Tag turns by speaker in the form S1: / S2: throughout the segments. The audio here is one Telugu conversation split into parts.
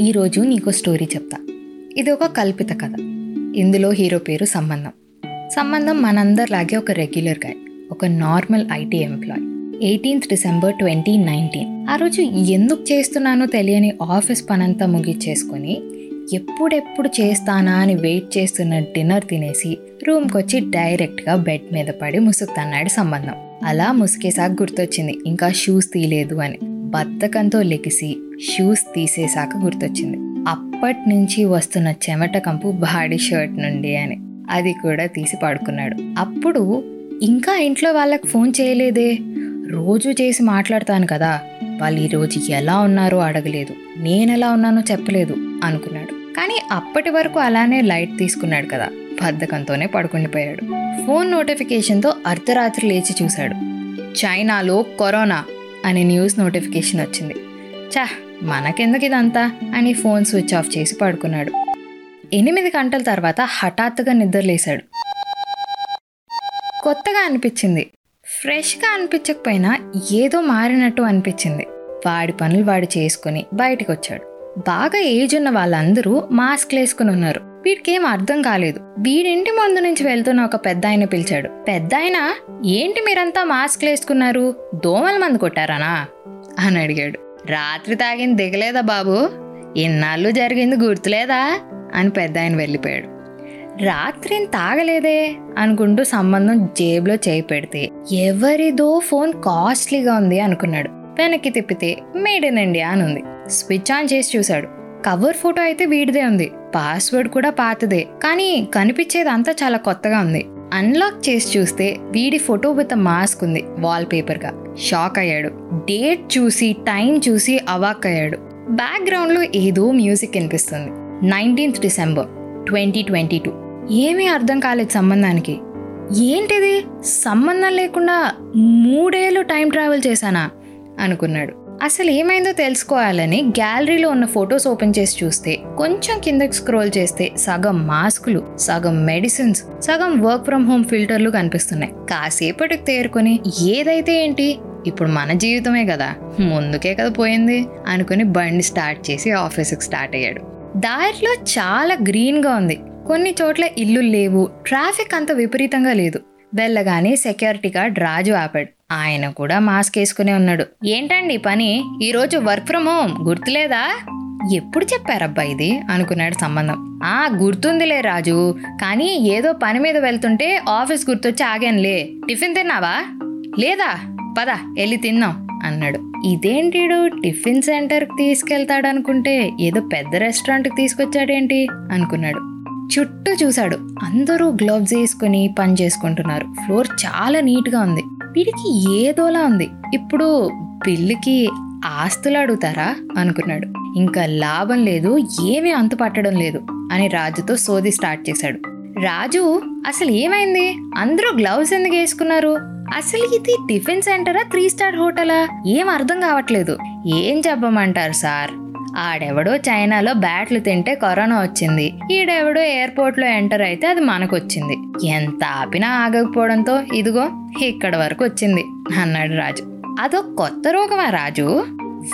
S1: ఈరోజు నీకు స్టోరీ చెప్తా. ఇది ఒక కల్పిత కథ. ఇందులో హీరో పేరు సంబంధం. సంబంధం మనందరిలాగే ఒక రెగ్యులర్ గాయ్ ఒక normal IT employee. Eighteenth December twenty nineteen ఆ రోజు ఎందుకు చేస్తున్నానో తెలియని ఆఫీస్ పనంతా ముగిచ్చేసుకొని ఎప్పుడెప్పుడు చేస్తానా అని వెయిట్ చేస్తున్న డిన్నర్ తినేసి రూమ్కి వచ్చి డైరెక్ట్గా బెడ్ మీద పడి ముసుగుతన్నాడు సంబంధం. అలా ముసుకేసాక గుర్తొచ్చింది ఇంకా షూస్ తీయలేదు అని. బద్ధకంతో లెగిసి షూస్ తీసేశాక గుర్తొచ్చింది. అప్పటి నుంచి వస్తున్న చెమట కంపు బాడీ షర్ట్ నుండి అని. అది కూడా తీసి పడుకున్నాడు. అప్పుడు ఇంకా ఇంట్లో వాళ్ళకి ఫోన్ చేయలేదే? రోజు చేసి మాట్లాడతాను కదా. వాళ్ళు ఈరోజు ఎలా ఉన్నారో అడగలేదు. నేను ఎలా ఉన్నానో చెప్పలేదు అనుకున్నాడు. కానీ అప్పటి వరకు అలానే లైట్ తీసుకున్నాడు కదా. బద్ధకంతోనే పడుకుండిపోయాడు. ఫోన్ నోటిఫికేషన్తో అర్ధరాత్రి లేచి చూశాడు. చైనాలో కరోనా. అనే న్యూస్ నోటిఫికేషన్ వచ్చింది. చా మనకెందుకు ఇదంతా? అని ఫోన్ స్విచ్ ఆఫ్ చేసి పడుకున్నాడు. ఎనిమిది గంటల తర్వాత హఠాత్తుగా నిద్రలేశాడు కొత్తగా అనిపించింది. ఫ్రెష్గా అనిపించకపోయినా ఏదో మారినట్టు అనిపించింది. వాడి పనులు వాడు చేసుకుని బయటికి వచ్చాడు బాగా ఏజ్ ఉన్న వాళ్ళందరూ మాస్క్లు వేసుకుని ఉన్నారు. వీడికేం అర్థం కాలేదు. వీడింటి ముందు నుంచి వెళ్తున్న ఒక పెద్ద ఆయన పిలిచాడు. పెద్ద ఆయన ఏంటి మీరంతా మాస్క్లు వేసుకున్నారు? దోమల మందు కొట్టారానా? అని అడిగాడు. రాత్రి తాగింది దిగలేదా బాబు? ఇన్నాళ్ళు జరిగింది గుర్తులేదా? అని పెద్ద ఆయన వెళ్ళిపోయాడు. రాత్రి తాగలేదే? అనుకుంటూ సంబంధం జేబులో చేయి పెడితే ఎవరిదో ఫోన్ కాస్ట్లీగా ఉంది అనుకున్నాడు. వెనక్కి తిప్పితే మేడ్ ఇన్ ఇండియా అని ఉంది. స్విచ్ ఆన్ చేసి చూశాడు. కవర్ ఫోటో అయితే వీడిదే ఉంది. పాస్వర్డ్ కూడా పాతదే. కానీ కనిపించేది అంతా చాలా కొత్తగా ఉంది. అన్లాక్ చేసి చూస్తే వీడి ఫోటో విత్ మాస్క్ ఉంది వాల్ పేపర్గా షాక్ అయ్యాడు. డేట్ చూసి టైం చూసి అవాక్ అయ్యాడు. బ్యాక్గ్రౌండ్లో ఏదో మ్యూజిక్ వినిపిస్తుంది. Nineteenth December twenty twenty two ఏమీ అర్థం కాలేదు సంబంధానికి. ఏంటిది? సంబంధం లేకుండా మూడేళ్ళు టైం ట్రావెల్ చేశానా? అనుకున్నాడు. అసలు ఏమైందో తెలుసుకోవాలని గ్యాలరీలో ఉన్న ఫొటోస్ ఓపెన్ చేసి చూస్తే కొంచెం కిందకి స్క్రోల్ చేస్తే సగం మాస్కులు సగం మెడిసిన్స్ సగం వర్క్ ఫ్రమ్ హోమ్ ఫిల్టర్లు కనిపిస్తున్నాయి. కాసేపటికి తేరుకొని ఏదైతే ఏంటి? ఇప్పుడు మన జీవితమే కదా. ముందుకే కదా పోయింది అనుకుని బండి స్టార్ట్ చేసి ఆఫీస్కి స్టార్ట్ అయ్యాడు. దారిలో చాలా గ్రీన్గా ఉంది. కొన్ని చోట్ల ఇల్లు లేవు ట్రాఫిక్ అంత విపరీతంగా లేదు. వెళ్ళగానే సెక్యూరిటీ గార్డ్ రాజు ఆపాడు. ఆయన కూడా మాస్క్ వేసుకునే ఉన్నాడు. ఏంటండి పని? ఈరోజు వర్క్ ఫ్రమ్ హోమ్ గుర్తులేదా? ఎప్పుడు చెప్పారబ్బా ఇది? అనుకున్నాడు సంబంధం. ఆ గుర్తుందిలే రాజు. కానీ ఏదో పని మీద వెళ్తుంటే ఆఫీస్ గుర్తొచ్చి ఆగానులే. టిఫిన్ తిన్నావా? లేదా? పద వెళ్ళి తిన్నాం అన్నాడు. ఇదేంటిడు? టిఫిన్ సెంటర్కి తీసుకెళ్తాడు అనుకుంటే ఏదో పెద్ద రెస్టారెంట్కి తీసుకొచ్చాడేంటి? అనుకున్నాడు. చుట్టూ చూశాడు. అందరూ గ్లవ్స్ వేసుకుని పని చేసుకుంటున్నారు. ఫ్లోర్ చాలా నీట్గా ఉంది. వీడికి ఏదోలా ఉంది. ఇప్పుడు బిల్లుకి ఆస్తులు అడుగుతారా? అనుకున్నాడు. ఇంకా లాభం లేదు ఏమీ అంతు పట్టడం లేదు అని రాజుతో సోది స్టార్ట్ చేశాడు. రాజు అసలు ఏమైంది? అందరూ గ్లౌస్ ఎందుకు వేసుకున్నారు? అసలు ఇది టిఫిన్ సెంటరా త్రీ స్టార్ హోటలా? ఏం అర్థం కావట్లేదు. ఏం చెప్పమంటారు సార్? ఆడెవడో చైనాలో బ్యాట్లు తింటే కరోనా వచ్చింది. ఈడెవడో ఎయిర్పోర్ట్లో ఎంటర్ అయితే అది మనకొచ్చింది. ఎంత ఆపినా ఆగకపోవడంతో ఇదిగో ఇక్కడ వరకు వచ్చింది అన్నాడు రాజు. అదో కొత్త రోగమా రాజు?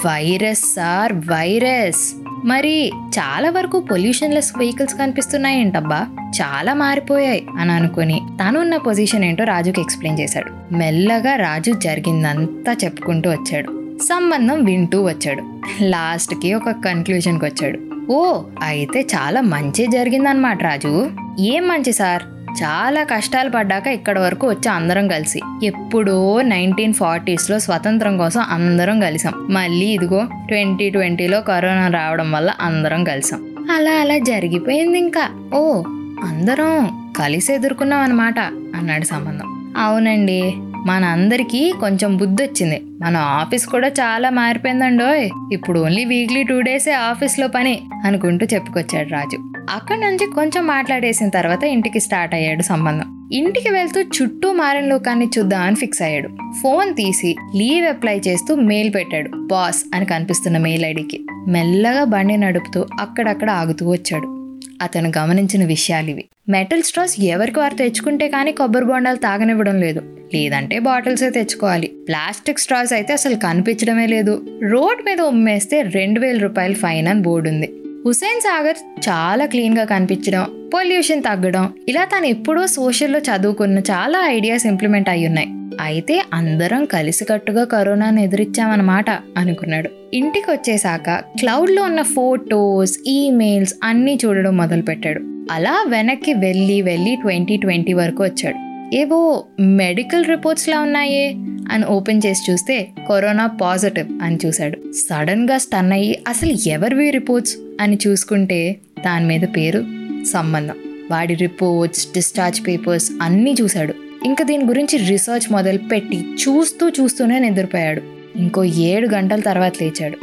S1: Virus sir virus. మరి చాలా వరకు పొల్యూషన్లెస్ వెహికల్స్ కనిపిస్తున్నాయేంటబ్బా. చాలా మారిపోయాయి అని అనుకుని తనున్న పొజిషన్ ఏంటో రాజుకి ఎక్స్ప్లెయిన్ చేశాడు. మెల్లగా రాజు జరిగిందంతా చెప్పుకుంటూ వచ్చాడు. సంబంధం వింటూ వచ్చాడు. లాస్ట్కి ఒక కన్క్లూజన్కి వచ్చాడు. ఓ అయితే చాలా మంచి జరిగిందనమాట రాజు. ఏం మంచి సార్? చాలా కష్టాలు పడ్డాక ఇక్కడ వరకు వచ్చి అందరం కలిసి. ఎప్పుడో నైన్టీన్ ఫార్టీస్లో స్వతంత్రం కోసం అందరం కలిసాం. మళ్ళీ ఇదిగో ట్వంటీ ట్వంటీలో కరోనా రావడం వల్ల అందరం కలిసాం. అలా అలా జరిగిపోయింది ఇంకా. ఓ అందరం కలిసి ఎదుర్కొన్నాం అనమాట అన్నాడు సంబంధం. అవునండి. మన అందరికీ కొంచెం బుద్ధి వచ్చింది మన ఆఫీస్ కూడా చాలా మారిపోయిందండోయ్. ఇప్పుడు ఓన్లీ వీక్లీ టూ డేసే ఆఫీస్లో పని అనుకుంటూ చెప్పుకొచ్చాడు రాజు. అక్కడి నుంచి కొంచెం మాట్లాడేసిన తర్వాత ఇంటికి స్టార్ట్ అయ్యాడు సంబంధం. ఇంటికి వెళ్తూ చుట్టూ మారిన లోకాన్ని చూద్దామని ఫిక్స్ అయ్యాడు. ఫోన్ తీసి లీవ్ అప్లై చేస్తూ మెయిల్ పెట్టాడు. బాస్ అని కనిపిస్తున్న మెయిల్ ఐడికి. మెల్లగా బండి నడుపుతూ అక్కడక్కడ ఆగుతూ వచ్చాడు. అతను గమనించిన విషయాలు ఇవి. మెటల్ స్ట్రాస్ ఎవరికి వారు తెచ్చుకుంటే కానీ కొబ్బరి బొండాలు తాగనివ్వడం లేదు. లేదంటే బాటిల్సే తెచ్చుకోవాలి. ప్లాస్టిక్ స్ట్రాస్ అయితే అసలు కనిపించడమే లేదు. రోడ్ మీద ఉమ్మేస్తే రెండు వేల రూపాయలు ఫైన్ అని బోర్డు ఉంది హుసేన్ సాగర్ చాలా క్లీన్గా కనిపించడం పొల్యూషన్ తగ్గడం ఇలా తను ఎప్పుడో సోషల్లో చదువుకున్న చాలా ఐడియాస్ ఇంప్లిమెంట్ అయి ఉన్నాయి అయితే అందరం కలిసికట్టుగా కరోనాను ఎదిరించామన్నమాట అనుకున్నాడు. ఇంటికి వచ్చేసాక క్లౌడ్లో ఉన్న ఫోటోస్ ఈమెయిల్స్ అన్నీ చూడడం మొదలుపెట్టాడు. అలా వెనక్కి వెళ్ళి వెళ్ళి ట్వంటీ ట్వంటీ వరకు వచ్చాడు. ఏవో మెడికల్ రిపోర్ట్స్లా ఉన్నాయే అని ఓపెన్ చేసి చూస్తే కరోనా పాజిటివ్ అని చూశాడు. సడన్గా స్టన్ అయ్యి అసలు ఎవరివి రిపోర్ట్స్? అని చూసుకుంటే దాని మీద పేరు సంబంధం. వాడి రిపోర్ట్స్ డిశ్చార్జ్ పేపర్స్ అన్నీ చూశాడు. ఇంకా దీని గురించి రీసెర్చ్ మొదలు పెట్టి చూస్తూ చూస్తూనే నిద్రపోయాడు. ఇంకో ఏడు గంటల తర్వాత లేచాడు.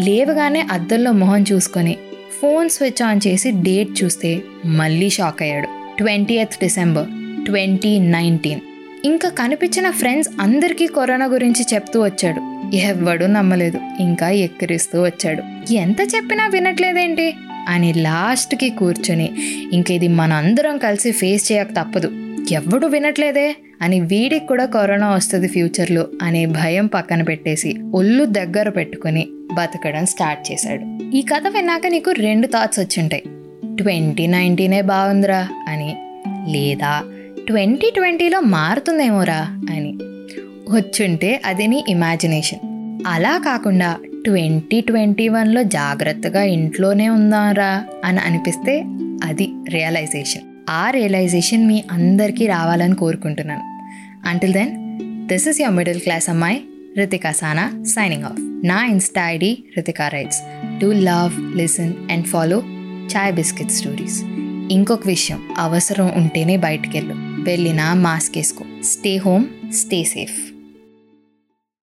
S1: లేవగానే అద్దంలో మొహం చూసుకొని ఫోన్ స్విచ్ ఆన్ చేసి డేట్ చూస్తే మళ్ళీ షాక్ అయ్యాడు. ట్వంటీ డిసెంబర్ ట్వంటీ నైన్టీన్ ఇంకా కనిపించిన ఫ్రెండ్స్ అందరికీ కరోనా గురించి చెప్తూ వచ్చాడు. ఎవ్వడూ నమ్మలేదు. ఇంకా ఎక్కిరిస్తూ వచ్చాడు. ఎంత చెప్పినా వినట్లేదేంటి? అని లాస్ట్కి కూర్చొని ఇంక ఇది మనందరం కలిసి ఫేస్ చేయక తప్పదు. ఎవడు వినట్లేదే? అని వీడికి కూడా కరోనా వస్తుంది ఫ్యూచర్లో అనే భయం పక్కన పెట్టేసి ఒళ్ళు దగ్గర పెట్టుకొని బతకడం స్టార్ట్ చేశాడు. ఈ కథ విన్నాక నీకు రెండు థాట్స్ వచ్చింటాయి. ట్వంటీ నైన్టీనే బాగుందిరా అని లేదా ట్వంటీ ట్వంటీలో మారుతుందేమోరా అని వచ్చుంటే అది నీ ఇమాజినేషన్ అలా కాకుండా ట్వంటీ ట్వంటీ వన్లో జాగ్రత్తగా ఇంట్లోనే ఉందారా అని అనిపిస్తే అది రియలైజేషన్ ఆ రియలైజేషన్ మీ అందరికీ రావాలని కోరుకుంటున్నాను. Until then this is your middle class అమ్మాయి రితికా సానా సైనింగ్ ఆఫ్ నా insta ID Ritika writes to love listen and follow chai biscuit stories ఇంకొక విషయం అవసరం ఉంటేనే బయటికి వెళ్ళు వెళ్ళినా మాస్క్ వేసుకో. Stay home stay safe